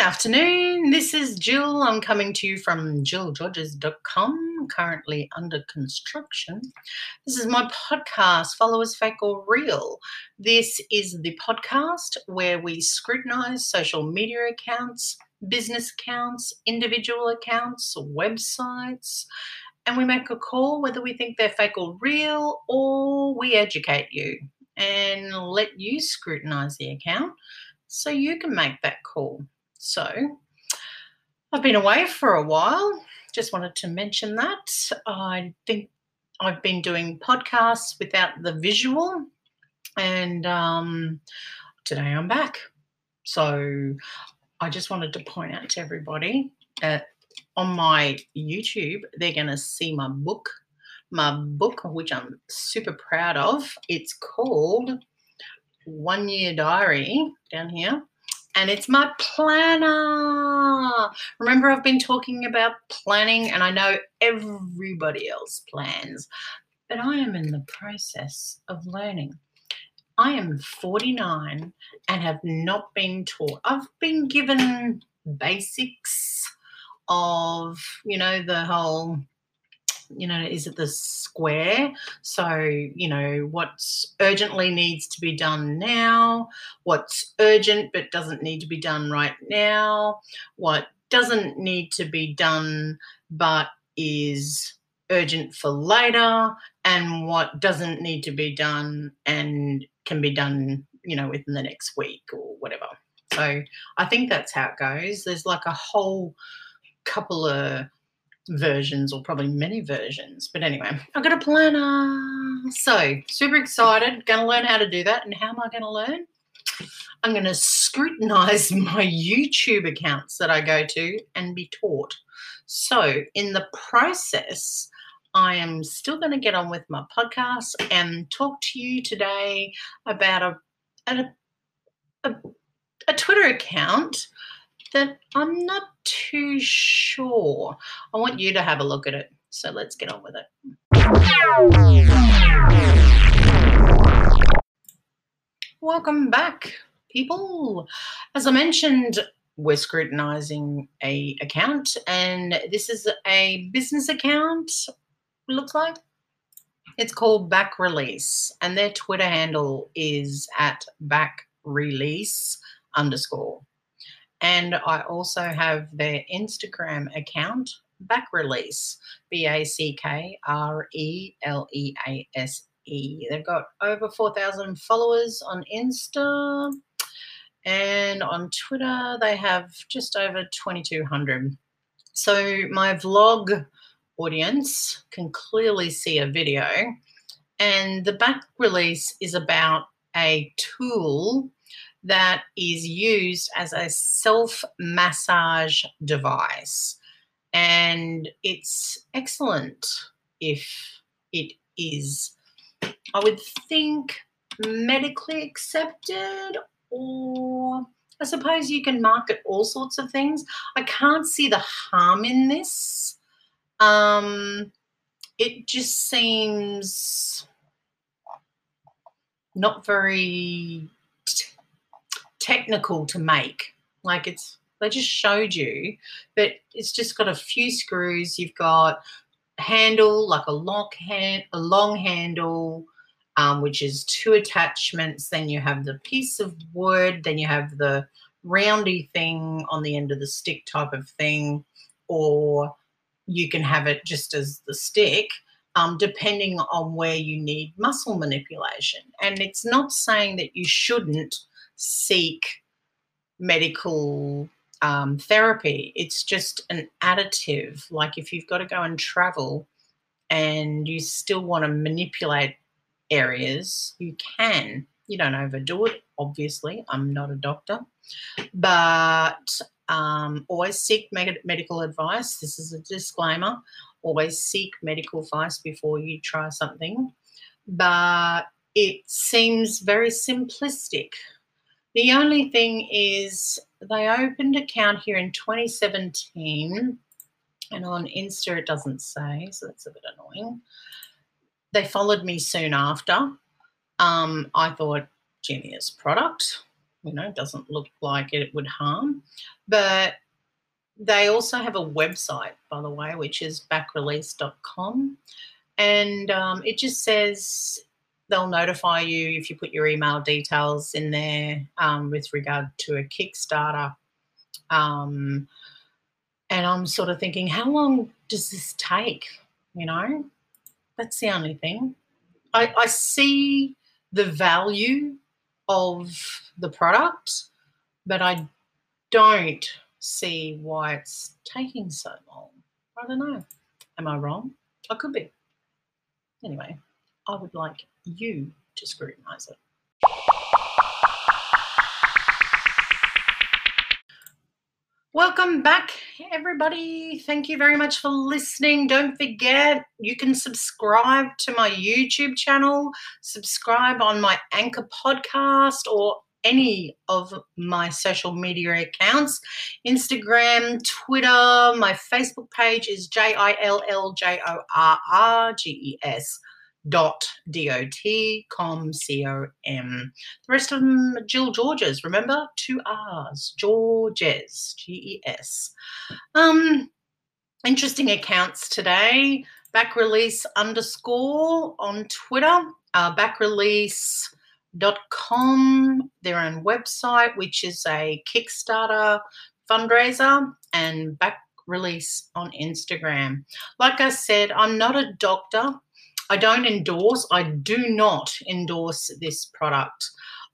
Good afternoon. This is Jill. I'm coming to you from jillgeorges.com, currently under construction. This is my podcast, Followers Fake or Real. This is the podcast where we scrutinize social media accounts, business accounts, individual accounts, websites, and we make a call whether we think they're fake or real, or we educate you and let you scrutinize the account so you can make that call. So I've been away for a while. Just wanted to mention that. I think I've been doing podcasts without the visual, and um, today I'm back. So I just wanted to point out to everybody that on my YouTube, they're going to see my book, my book, which I'm super proud of. It's called One Year Diary down here and it's my planner. Remember, I've been talking about planning, and I know everybody else plans, but I am in the process of learning. I am 49 and have not been taught. I've been given basics of, you know, the whole you know, is it the square? So, you know, what's urgently needs to be done now, what's urgent but doesn't need to be done right now, what doesn't need to be done but is urgent for later, and what doesn't need to be done and can be done, you know, within the next week or whatever. So I think that's how it goes. There's like a whole couple of versions or probably many versions. But anyway, I've got a planner. So super excited. Going to learn how to do that. And how am I going to learn? I'm going to scrutinize my YouTube accounts that I go to and be taught. So in the process, I am still going to get on with my podcast and talk to you today about a, a, a, a Twitter account that I'm not too sure. I want you to have a look at it. So let's get on with it. Welcome back, people. As I mentioned, we're scrutinizing a account and this is a business account looks like it's called back release and their twitter handle is at back release underscore and I also have their Instagram account, Back Release, B A C K R E L E A S E. They've got over 4,000 followers on Insta. And on Twitter, they have just over 2,200. So my vlog audience can clearly see a video. And the back release is about a tool that is used as a self massage device. And it's excellent if it is, I would think, medically accepted, or I suppose you can market all sorts of things. I can't see the harm in this. Um, it just seems not very technical to make. Like it's they just showed you, but it's just got a few screws. You've got handle like a lock hand, a long handle, um, which is two attachments. Then you have the piece of wood. Then you have the roundy thing on the end of the stick type of thing, or you can have it just as the stick. Um, depending on where you need muscle manipulation. And it's not saying that you shouldn't seek medical um, therapy. It's just an additive. Like if you've got to go and travel and you still want to manipulate areas, you can. You don't overdo it, obviously. I'm not a doctor. But um, always seek med- medical advice. This is a disclaimer. Always seek medical advice before you try something. But it seems very simplistic the only thing is they opened account here in 2017 and on Insta it doesn't say, so that's a bit annoying. They followed me soon after. Um, I thought, genius product. you know, doesn't look like it would harm. But they also have a website, by the way, which is backrelease.com. And um, it just says they'll notify you if you put your email details in there um, with regard to a Kickstarter. Um, and I'm sort of thinking, how long does this take? You know, that's the only thing. I, I see the value of the product, but I don't see why it's taking so long. I don't know. Am I wrong? I could be. Anyway, I would like you to scrutinize it. Welcome back, everybody. Thank you very much for listening. Don't forget, you can subscribe to my YouTube channel, subscribe on my Anchor podcast, or any of my social media accounts Instagram, Twitter, my Facebook page is J I L L J O R R G E S dot D-O-T, com, C-O-M. The rest of them, Jill Georges, remember? Two R's, Georges, G-E-S. Um, interesting accounts today. Back release underscore on Twitter, uh, back release dot com, their own website, which is a Kickstarter fundraiser, and back release on Instagram. Like I said, I'm not a doctor. I don't endorse, I do not endorse this product.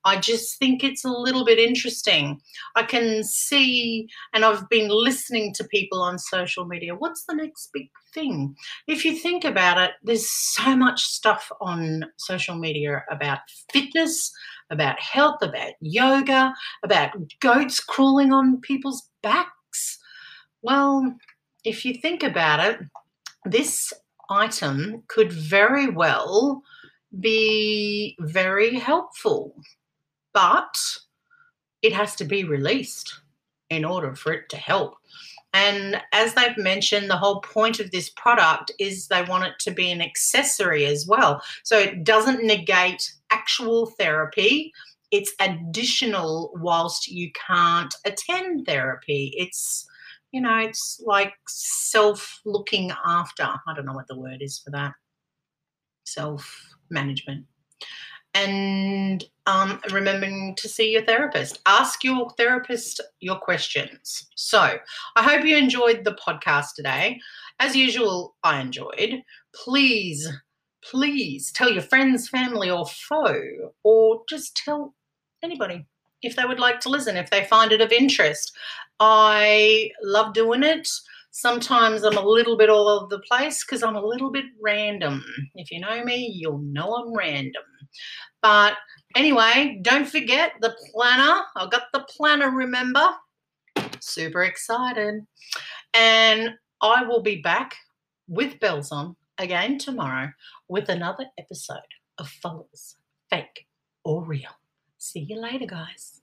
I just think it's a little bit interesting. I can see, and I've been listening to people on social media, what's the next big thing? If you think about it, there's so much stuff on social media about fitness, about health, about yoga, about goats crawling on people's backs. Well, if you think about it, this item could very well be very helpful but it has to be released in order for it to help. And as they've mentioned, the whole point of this product is they want it to be an accessory as well. So it doesn't negate actual therapy, it's additional whilst you can't attend therapy. It's, you know, it's like self looking after. I don't know what the word is for that. Self management and um, remembering to see your therapist. Ask your therapist your questions. So I hope you enjoyed the podcast today. As usual, I enjoyed. Please, please tell your friends, family, or foe, or just tell anybody if they would like to listen, if they find it of interest. I love doing it. Sometimes I'm a little bit all over the place because I'm a little bit random. If you know me, you'll know I'm random. But anyway, don't forget the planner. I've got the planner, remember? Super excited. And I will be back with bells on again tomorrow with another episode of Followers, Fake or Real. See you later, guys.